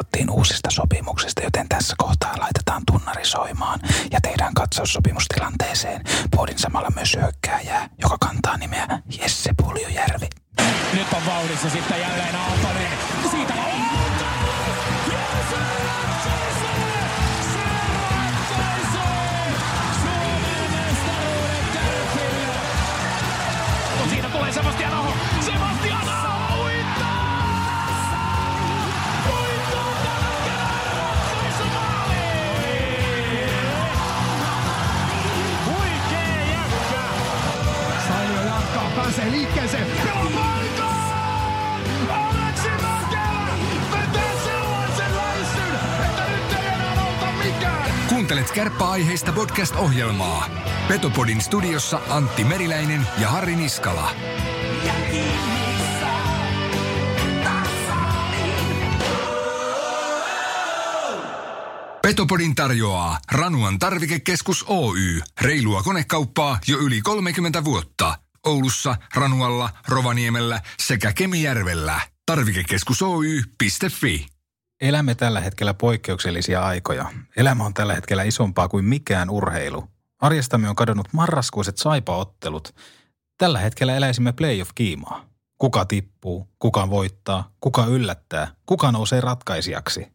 kerrottiin uusista sopimuksista, joten tässä kohtaa laitetaan tunnari soimaan ja tehdään katsaus sopimustilanteeseen. Pohdin samalla myös hyökkääjää, joka kantaa nimeä Jesse Puljujärvi. Nyt on vauhdissa sitten jälleen Aaltonen. Siitä Siinä Kuuntelet kärppäaiheista podcast-ohjelmaa. Petopodin studiossa Antti Meriläinen ja Harri Niskala. Petopodin tarjoaa Ranuan tarvikekeskus Oy. Reilua konekauppaa jo yli 30 vuotta. Oulussa, Ranualla, Rovaniemellä sekä Kemijärvellä. Tarvikekeskus Oy.fi. Elämme tällä hetkellä poikkeuksellisia aikoja. Elämä on tällä hetkellä isompaa kuin mikään urheilu. Arjestamme on kadonnut marraskuiset saipaottelut. Tällä hetkellä eläisimme playoff-kiimaa. Kuka tippuu, kuka voittaa, kuka yllättää, kuka nousee ratkaisijaksi.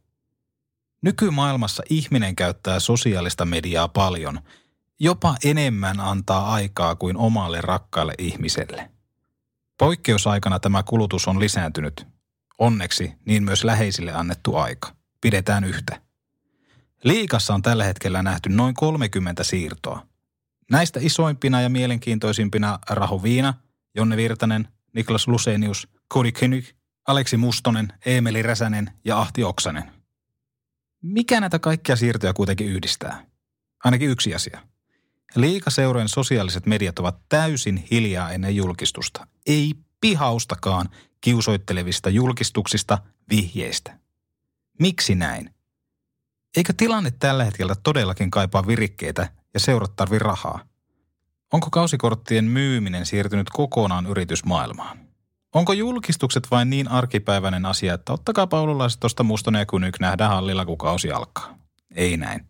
Nykymaailmassa ihminen käyttää sosiaalista mediaa paljon. Jopa enemmän antaa aikaa kuin omalle rakkaalle ihmiselle. Poikkeusaikana tämä kulutus on lisääntynyt. Onneksi niin myös läheisille annettu aika. Pidetään yhtä. Liikassa on tällä hetkellä nähty noin 30 siirtoa. Näistä isoimpina ja mielenkiintoisimpina Raho Viina, Jonne Virtanen, Niklas Lusenius, Cody König, Aleksi Mustonen, Eemeli Räsänen ja Ahti Oksanen. Mikä näitä kaikkia siirtoja kuitenkin yhdistää? Ainakin yksi asia. Liikaseurojen sosiaaliset mediat ovat täysin hiljaa ennen julkistusta. Ei pihaustakaan kiusoittelevista julkistuksista, vihjeistä. Miksi näin? Eikö tilanne tällä hetkellä todellakin kaipaa virikkeitä ja seurat tarvi rahaa? Onko kausikorttien myyminen siirtynyt kokonaan yritysmaailmaan? Onko julkistukset vain niin arkipäiväinen asia, että ottakaa paululaiset tuosta Mustonen ja Kunyk nähdään hallilla, kun kausi alkaa? Ei näin.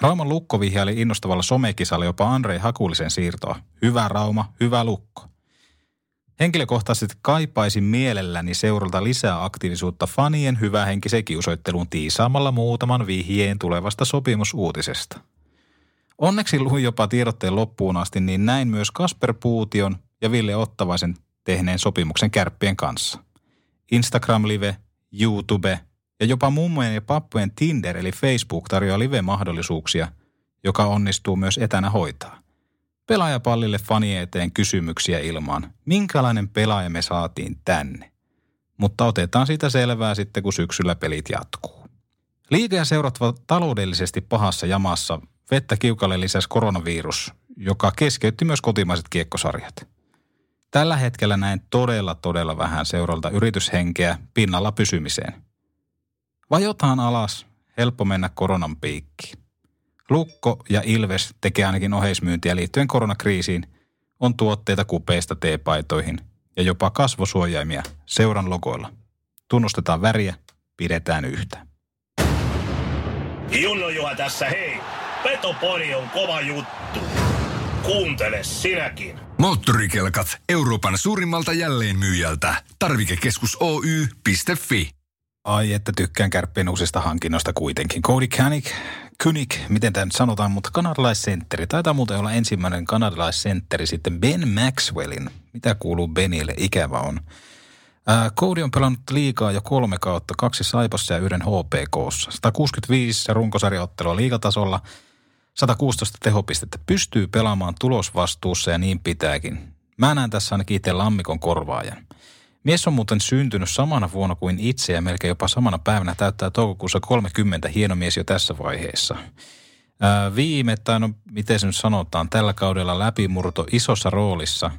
Rauman lukko vihjaili innostavalla somekisalla jopa Andrei Hakulisen siirtoa. Hyvä Rauma, hyvä lukko. Henkilökohtaisesti kaipaisin mielelläni seuralta lisää aktiivisuutta fanien hyvähenkisen kiusoitteluun tiisaamalla muutaman vihjeen tulevasta sopimusuutisesta. Onneksi luin jopa tiedotteen loppuun asti, niin näin myös Kasper Puution ja Ville Ottavaisen tehneen sopimuksen kärppien kanssa. Instagram-live, YouTube ja jopa mummojen ja pappojen Tinder eli Facebook tarjoaa live-mahdollisuuksia, joka onnistuu myös etänä hoitaa. Pelaajapallille fanien eteen kysymyksiä ilmaan. Minkälainen pelaaja me saatiin tänne? Mutta otetaan siitä selvää sitten, kun syksyllä pelit jatkuu. Liiga ja seurat ovat taloudellisesti pahassa jamassa. Vettä kiukalle lisäsi koronavirus, joka keskeytti myös kotimaiset kiekkosarjat. Tällä hetkellä näin todella, todella vähän seuralta yrityshenkeä pinnalla pysymiseen. Vajotaan alas, helppo mennä koronan piikkiin. Lukko ja Ilves tekee ainakin oheismyyntiä liittyen koronakriisiin, on tuotteita kupeista teepaitoihin ja jopa kasvosuojaimia seuran logoilla. Tunnustetaan väriä, pidetään yhtä. Junno Juha tässä hei. Petopodi on kova juttu. Kuuntele sinäkin. Moottorikelkat Euroopan suurimmalta jälleenmyyjältä. Tarvikekeskus Oy.fi. Ai, että tykkään kärppien uusista hankinnoista kuitenkin. Cody Kanik, Kunik, miten tämä nyt sanotaan, mutta kanadalaisentteri. Taitaa muuten olla ensimmäinen kanadalaisentteri sitten Ben Maxwellin. Mitä kuuluu Benille? Ikävä on. Ää, Cody on pelannut liikaa jo kolme kautta, kaksi Saipassa ja yhden HPKssa. 165 runkosarjaottelua liigatasolla, 116 tehopistettä. Pystyy pelaamaan tulosvastuussa ja niin pitääkin. Mä näen tässä ainakin itse lammikon korvaajan. Mies on muuten syntynyt samana vuonna kuin itse ja melkein jopa samana päivänä täyttää toukokuussa 30 hieno mies jo tässä vaiheessa. Ää, viime, tai no miten se nyt sanotaan, tällä kaudella läpimurto isossa roolissa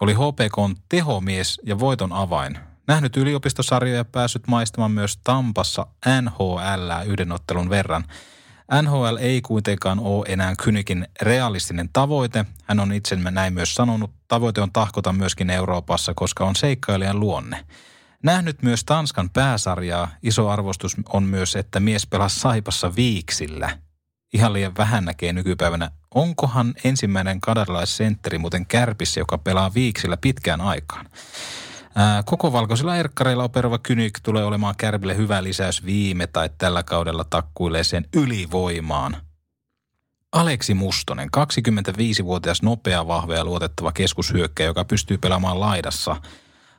oli HPKn tehomies ja voiton avain. Nähnyt yliopistosarjoja ja päässyt maistamaan myös Tampassa NHL yhden ottelun verran. NHL ei kuitenkaan ole enää Kynikin realistinen tavoite. Hän on itse näin myös sanonut. Tavoite on tahkota myöskin Euroopassa, koska on seikkailijan luonne. Nähnyt myös Tanskan pääsarjaa. Iso arvostus on myös, että mies pelasi Saipassa viiksillä. Ihan liian vähän näkee nykypäivänä. Onkohan ensimmäinen kadarilaissentteri muuten kärpissä, joka pelaa viiksillä pitkään aikaan? Koko valkoisilla erkkareilla operova Kynyk tulee olemaan Kärpille hyvä lisäys viime tai tällä kaudella takkuilee sen ylivoimaan. Aleksi Mustonen, 25-vuotias nopea, vahva ja luotettava keskushyökkäjä, joka pystyy pelaamaan laidassa.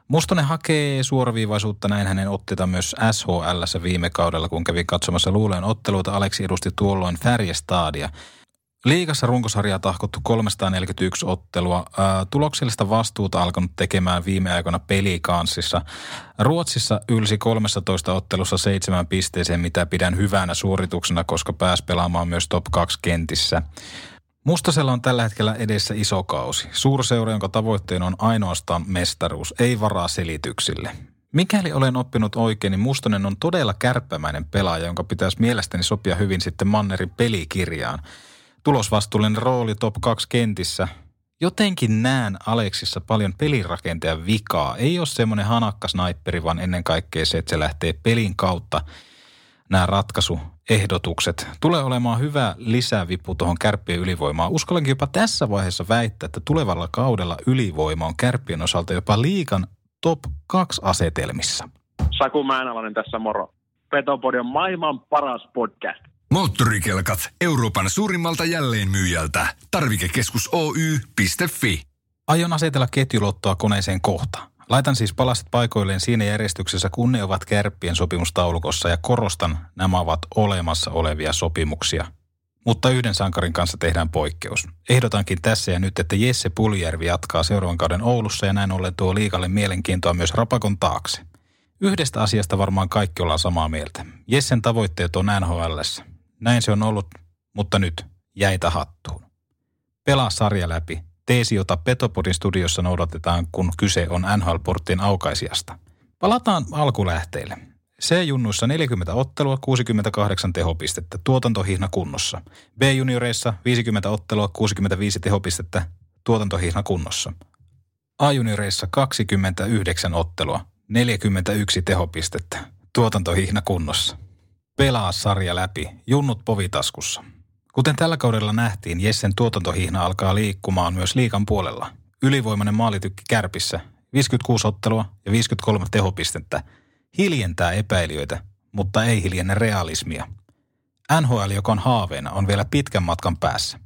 Mustonen hakee suoraviivaisuutta, näin hänen otteita myös SHL viime kaudella, kun kävi katsomassa luuleen otteluita. Aleksi edusti tuolloin Färjestadia. Liigassa runkosarjaa tahkottu 341 ottelua. Ää, tuloksellista vastuuta alkanut tekemään viime aikoina pelikanssissa. Ruotsissa ylsi 13 ottelussa seitsemän pisteeseen, mitä pidän hyvänä suorituksena, koska pääs pelaamaan myös top 2 kentissä. Mustasella on tällä hetkellä edessä iso kausi. Suurseura, jonka tavoitteena on ainoastaan mestaruus, ei varaa selityksille. Mikäli olen oppinut oikein, niin Mustonen on todella kärppämäinen pelaaja, jonka pitäisi mielestäni sopia hyvin sitten Mannerin pelikirjaan tulosvastuullinen rooli top 2 kentissä. Jotenkin näen Aleksissa paljon pelirakenteen vikaa. Ei ole semmoinen hanakka sniperi, vaan ennen kaikkea se, että se lähtee pelin kautta nämä ratkaisuehdotukset. Tulee olemaan hyvä lisävipu tuohon kärppien ylivoimaan. Uskallankin jopa tässä vaiheessa väittää, että tulevalla kaudella ylivoima on kärppien osalta jopa liikan top 2 asetelmissa. Saku Määnalainen tässä moro. Petopodi on maailman paras podcast. Moottorikelkat Euroopan suurimmalta jälleenmyyjältä. Tarvikekeskus Oy.fi. Aion asetella ketjulottoa koneeseen kohta. Laitan siis palaset paikoilleen siinä järjestyksessä, kun ne ovat kärppien sopimustaulukossa ja korostan, nämä ovat olemassa olevia sopimuksia. Mutta yhden sankarin kanssa tehdään poikkeus. Ehdotankin tässä ja nyt, että Jesse Puljärvi jatkaa seuraavan kauden Oulussa ja näin ollen tuo liikalle mielenkiintoa myös Rapakon taakse. Yhdestä asiasta varmaan kaikki ollaan samaa mieltä. Jessen tavoitteet on NHLssä. Näin se on ollut, mutta nyt jäitä hattuun. Pelaa sarja läpi. Teesi, jota Petopodin studiossa noudatetaan, kun kyse on NHL-porttien aukaisijasta. Palataan alkulähteille. C-junnuissa 40 ottelua, 68 tehopistettä, tuotantohihna kunnossa. B-junioreissa 50 ottelua, 65 tehopistettä, tuotantohihna kunnossa. A-junioreissa 29 ottelua, 41 tehopistettä, tuotantohihna kunnossa. Pelaa sarja läpi, junnut povitaskussa. Kuten tällä kaudella nähtiin, Jessen tuotantohihna alkaa liikkumaan myös liikan puolella. Ylivoimainen maalitykki kärpissä, 56 ottelua ja 53 tehopistettä. Hiljentää epäilijöitä, mutta ei hiljenne realismia. NHL, joka on haaveena, on vielä pitkän matkan päässä.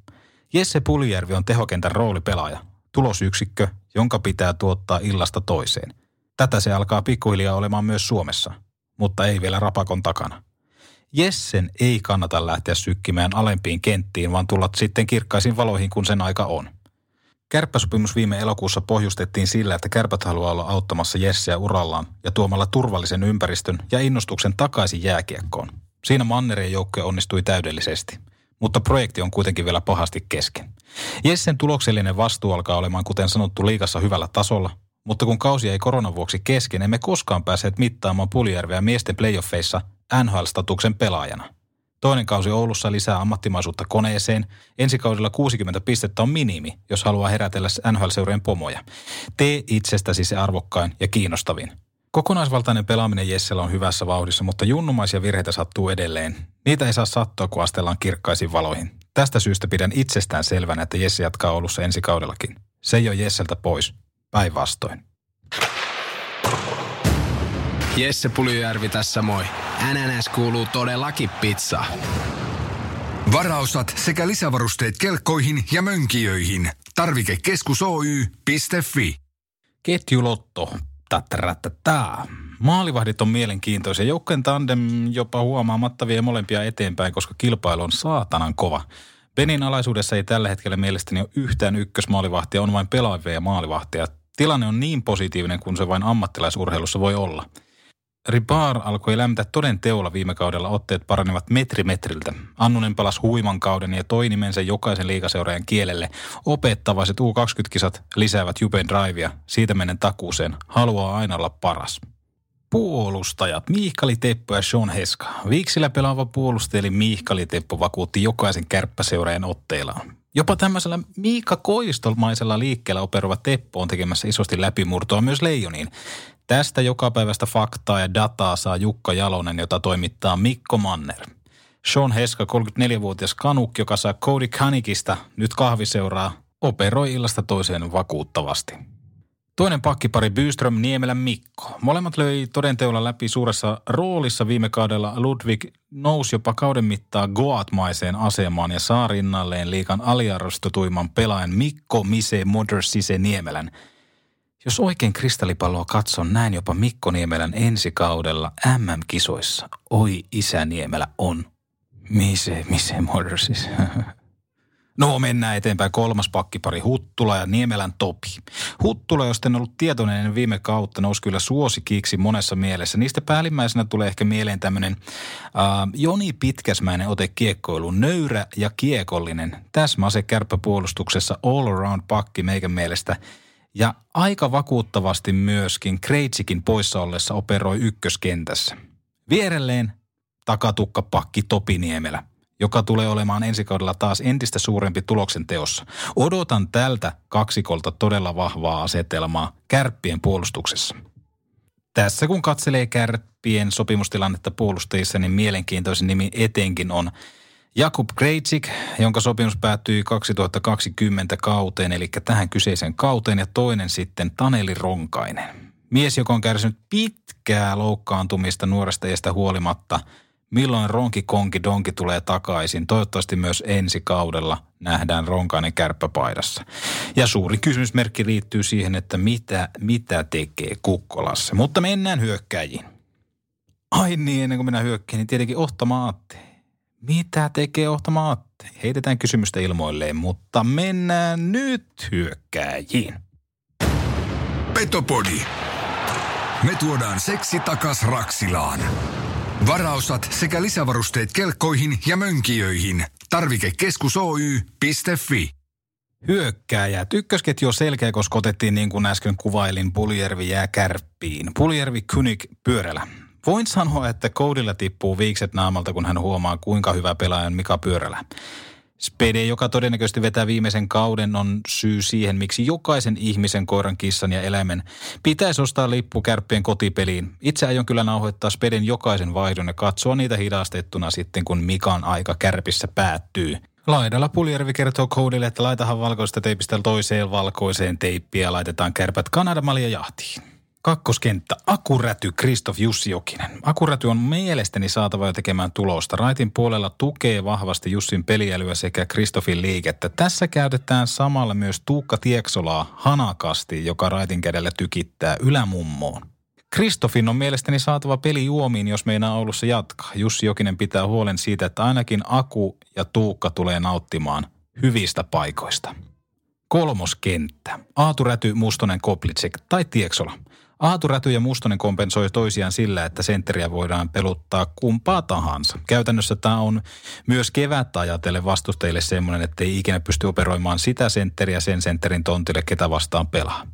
Jesse Puljärvi on tehokentän roolipelaaja, tulosyksikkö, jonka pitää tuottaa illasta toiseen. Tätä se alkaa pikkuhiljaa olemaan myös Suomessa, mutta ei vielä rapakon takana. Jessen ei kannata lähteä sykkimään alempiin kenttiin, vaan tulla sitten kirkkaisiin valoihin, kun sen aika on. Kärppäsopimus viime elokuussa pohjustettiin sillä, että kärpät haluaa olla auttamassa Jesseä urallaan ja tuomalla turvallisen ympäristön ja innostuksen takaisin jääkiekkoon. Siinä Mannereen joukkue onnistui täydellisesti, mutta projekti on kuitenkin vielä pahasti kesken. Jessen tuloksellinen vastuu alkaa olemaan, kuten sanottu, liikassa hyvällä tasolla, mutta kun kausi ei koronan vuoksi kesken, emme koskaan päässeet mittaamaan Puljärveä miesten playoffeissa NHL-statuksen pelaajana. Toinen kausi Oulussa lisää ammattimaisuutta koneeseen. Ensi kaudella 60 pistettä on minimi, jos haluaa herätellä NHL-seurojen pomoja. Tee itsestäsi se arvokkain ja kiinnostavin. Kokonaisvaltainen pelaaminen Jessellä on hyvässä vauhdissa, mutta junnumaisia virheitä sattuu edelleen. Niitä ei saa sattua, kun astellaan kirkkaisiin valoihin. Tästä syystä pidän itsestään selvänä, että Jesse jatkaa Oulussa ensi kaudellakin. Se ei ole Jesseltä pois. Päinvastoin. Jesse Puljujärvi tässä moi. NNS kuuluu todellakin pizza. Varaosat sekä lisävarusteet kelkkoihin ja mönkijöihin. Tarvikekeskus Oy.fi. Ketjulotto. Tättärättätää. Maalivahdit on mielenkiintoisia. Joukkojen tandem jopa huomaamatta vie molempia eteenpäin, koska kilpailu on saatanan kova. Benin alaisuudessa ei tällä hetkellä mielestäni ole yhtään ykkösmaalivahtia, on vain pelaavia maalivahtia. Tilanne on niin positiivinen kuin se vain ammattilaisurheilussa voi olla – Ribar alkoi lämmetä toden teolla viime kaudella, otteet paranivat metri metriltä. Annunen palasi huiman kauden ja toi nimensä jokaisen liikaseuraajan kielelle. Opettavaiset U20-kisat lisäävät Jupen drivea. Siitä menen takuuseen. Haluaa aina olla paras. Puolustajat Miihkali Teppo ja Sean Heska. Viiksillä pelaava puolustajeli Miihkali Teppo vakuutti jokaisen kärppäseuraajan otteillaan. Jopa tämmöisellä Miika Koistolmaisella liikkeellä operoiva Teppo on tekemässä isosti läpimurtoa myös Leijoniin. Tästä jokapäiväistä faktaa ja dataa saa Jukka Jalonen, jota toimittaa Mikko Manner. Sean Heska, 34-vuotias kanuk, joka saa Cody Kanikista nyt kahviseuraa, operoi illasta toiseen vakuuttavasti. Toinen pakkipari Byström Niemelän Mikko. Molemmat löi todenteolla läpi suuressa roolissa viime kaudella. Ludwig nousi jopa kauden mittaa Goatmaiseen asemaan ja saa rinnalleen liikan aliarvostetuimman pelaajan Mikko Mise Moder Sise Niemelän. Jos oikein kristallipalloa katson, näin jopa Mikko Niemelän ensi kaudella MM-kisoissa. Oi isä Niemelä on. Mise, mise Moder Sise. No mennään eteenpäin. Kolmas pakkipari Huttula ja Niemelän Topi. Huttula, jos en ollut tietoinen ennen viime kautta, nousi kyllä suosikiksi monessa mielessä. Niistä päällimmäisenä tulee ehkä mieleen tämmöinen äh, Joni Pitkäsmäinen ote kiekkoilu. Nöyrä ja kiekollinen. Täsmäase kärppäpuolustuksessa all around pakki meikän mielestä. Ja aika vakuuttavasti myöskin Kreitsikin poissa ollessa operoi ykköskentässä. Vierelleen pakki Topi joka tulee olemaan ensi kaudella taas entistä suurempi tuloksen teossa. Odotan tältä kaksikolta todella vahvaa asetelmaa kärppien puolustuksessa. Tässä kun katselee kärppien sopimustilannetta puolustajissa, niin mielenkiintoisin nimi etenkin on Jakub Krejcik, jonka sopimus päättyi 2020 kauteen, eli tähän kyseiseen kauteen, ja toinen sitten Taneli Ronkainen. Mies, joka on kärsinyt pitkää loukkaantumista nuoresta estä huolimatta – milloin Ronki Konki Donki tulee takaisin. Toivottavasti myös ensi kaudella nähdään Ronkainen kärppäpaidassa. Ja suuri kysymysmerkki liittyy siihen, että mitä, mitä tekee Kukkolassa. Mutta mennään hyökkäjiin. Ai niin, ennen kuin minä hyökkään, niin tietenkin Ohtamaatte. Mitä tekee Ohtamaatte? Heitetään kysymystä ilmoilleen, mutta mennään nyt hyökkääjiin. Petopodi. Me tuodaan seksi takas Raksilaan. Varaosat sekä lisävarusteet kelkkoihin ja mönkijöihin. Tarvikekeskus Oy.fi. Hyökkääjät. Ykkösketju on selkeä, koska otettiin niin kuin äsken kuvailin Puljärvi jää kärppiin. Puljärvi, Kynik, Pyörälä. Voin sanoa, että koudilla tippuu viikset naamalta, kun hän huomaa, kuinka hyvä pelaaja on Mika Pyörälä. Spede, joka todennäköisesti vetää viimeisen kauden, on syy siihen, miksi jokaisen ihmisen, koiran, kissan ja eläimen pitäisi ostaa lippu kärppien kotipeliin. Itse aion kyllä nauhoittaa Speden jokaisen vaihdon ja katsoa niitä hidastettuna sitten, kun Mikan aika kärpissä päättyy. Laidalla Puljärvi kertoo koudille, että laitahan valkoista teipistä toiseen valkoiseen teippiä ja laitetaan kärpät Kanadamalia jahtiin. Kakkoskenttä, Akuräty, Kristof Jussi Jokinen. Akuräty on mielestäni saatava jo tekemään tulosta. Raitin puolella tukee vahvasti Jussin peliälyä sekä Kristofin liikettä. Tässä käytetään samalla myös Tuukka Tieksolaa hanakasti, joka Raitin kädellä tykittää ylämummoon. Kristofin on mielestäni saatava peli juomiin, jos meinaa Oulussa jatkaa. Jussi Jokinen pitää huolen siitä, että ainakin Aku ja Tuukka tulee nauttimaan hyvistä paikoista. Kolmoskenttä. Aatu Räty, Mustonen, Koplitsek tai Tieksola. Aatu Räty ja Mustonen kompensoi toisiaan sillä, että sentteriä voidaan peluttaa kumpaa tahansa. Käytännössä tämä on myös kevättä ajatellen vastustajille semmoinen, että ei ikinä pysty operoimaan sitä sentteriä sen sentterin tontille, ketä vastaan pelaa.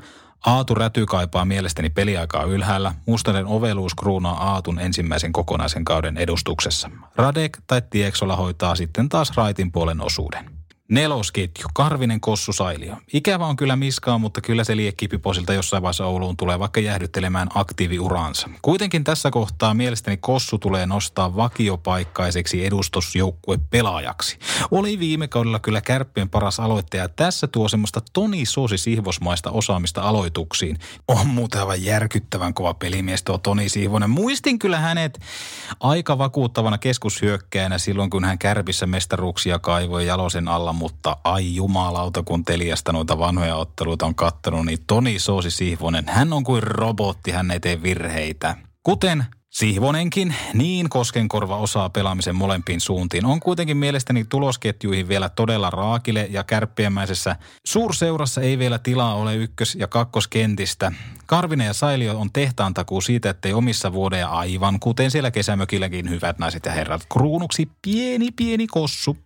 Aatu Räty kaipaa mielestäni peliaikaa ylhäällä. Mustonen oveluus kruunaa Aatun ensimmäisen kokonaisen kauden edustuksessa. Radek tai Tieksola hoitaa sitten taas raitin puolen osuuden. Nelosketju, Karvinen Kossu Sailio. Ikävä on kyllä miskaa, mutta kyllä se liekki Piposilta jossain vaiheessa Ouluun tulee vaikka jäähdyttelemään aktiiviuraansa. Kuitenkin tässä kohtaa mielestäni Kossu tulee nostaa vakiopaikkaiseksi edustusjoukkue pelaajaksi. Oli viime kaudella kyllä kärppien paras aloittaja. Tässä tuo semmoista Toni Sosi Sihvosmaista osaamista aloituksiin. On muuten aivan järkyttävän kova pelimies tuo Toni Sihvonen. Muistin kyllä hänet aika vakuuttavana keskushyökkäänä silloin, kun hän kärpissä mestaruuksia kaivoi Jalosen alla mutta ai jumalauta, kun Teliasta noita vanhoja otteluita on kattonut, niin Toni Soosi Sihvonen, hän on kuin robotti, hän ei tee virheitä. Kuten Sihvonenkin, niin Koskenkorva osaa pelaamisen molempiin suuntiin. On kuitenkin mielestäni tulosketjuihin vielä todella raakille ja kärppiemäisessä suurseurassa ei vielä tilaa ole ykkös- ja kakkoskentistä. Karvinen ja Sailio on tehtaan takuu siitä, ettei omissa vuodeja aivan, kuten siellä kesämökilläkin hyvät naiset ja herrat, kruunuksi pieni pieni kossu.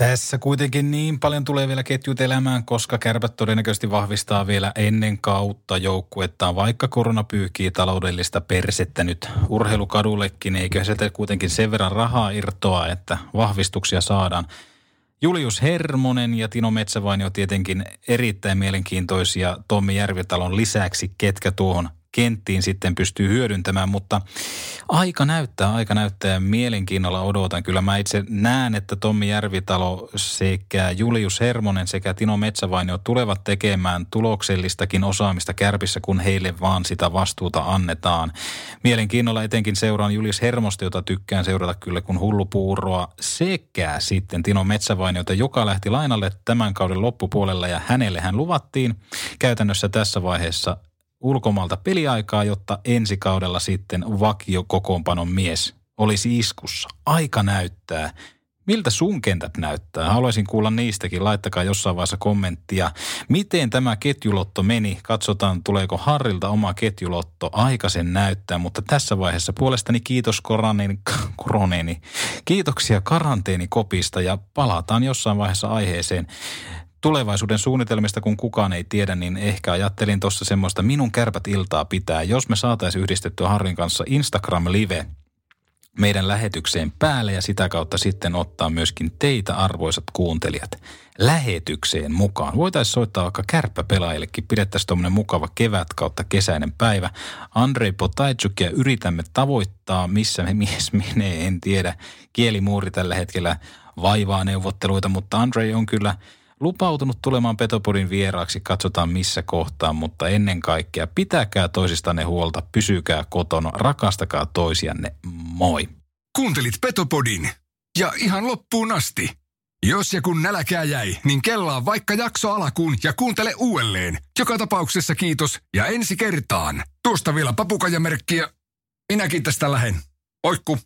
Tässä kuitenkin niin paljon tulee vielä ketjut elämään, koska kärpät todennäköisesti vahvistaa vielä ennen kautta joukkuettaan, vaikka korona pyyhkii taloudellista persettä nyt urheilukadullekin, eikö sieltä kuitenkin sen verran rahaa irtoa, että vahvistuksia saadaan. Julius Hermonen ja Tino Metsävainio tietenkin erittäin mielenkiintoisia Tommi Järvitalon lisäksi, ketkä tuohon kenttiin sitten pystyy hyödyntämään, mutta aika näyttää, aika näyttää ja mielenkiinnolla odotan. Kyllä mä itse näen, että Tommi Järvitalo sekä Julius Hermonen sekä Tino Metsävainio tulevat tekemään tuloksellistakin osaamista kärpissä, kun heille vaan sitä vastuuta annetaan. Mielenkiinnolla etenkin seuraan Julius Hermosta, jota tykkään seurata kyllä kun hullupuuroa, sekä sitten Tino Metsävainiota, joka lähti lainalle tämän kauden loppupuolella ja hänelle hän luvattiin käytännössä tässä vaiheessa ulkomalta peliaikaa, jotta ensi kaudella sitten vakio kokoonpanon mies olisi iskussa. Aika näyttää. Miltä sun kentät näyttää? Haluaisin kuulla niistäkin. Laittakaa jossain vaiheessa kommenttia. Miten tämä ketjulotto meni? Katsotaan, tuleeko Harrilta oma ketjulotto. Aika sen näyttää, mutta tässä vaiheessa puolestani kiitos koroneeni, koroneeni. Kiitoksia karanteenikopista ja palataan jossain vaiheessa aiheeseen tulevaisuuden suunnitelmista, kun kukaan ei tiedä, niin ehkä ajattelin tuossa semmoista minun kärpät iltaa pitää. Jos me saataisiin yhdistettyä Harrin kanssa Instagram-live meidän lähetykseen päälle ja sitä kautta sitten ottaa myöskin teitä arvoisat kuuntelijat lähetykseen mukaan. Voitaisiin soittaa vaikka kärppäpelaajillekin, pidettäisiin tuommoinen mukava kevät kautta kesäinen päivä. Andrei Potaitsukia yritämme tavoittaa, missä me mies menee, en tiedä. Kielimuuri tällä hetkellä vaivaa neuvotteluita, mutta Andrei on kyllä – lupautunut tulemaan Petopodin vieraaksi, katsotaan missä kohtaa, mutta ennen kaikkea pitäkää toisistanne huolta, pysykää kotona, rakastakaa toisianne, moi. Kuuntelit Petopodin. Ja ihan loppuun asti. Jos ja kun nälkää jäi, niin kellaa vaikka jakso alakuun ja kuuntele uudelleen. Joka tapauksessa kiitos ja ensi kertaan. Tuosta vielä papukajamerkkiä. Minäkin tästä lähen. Oikku.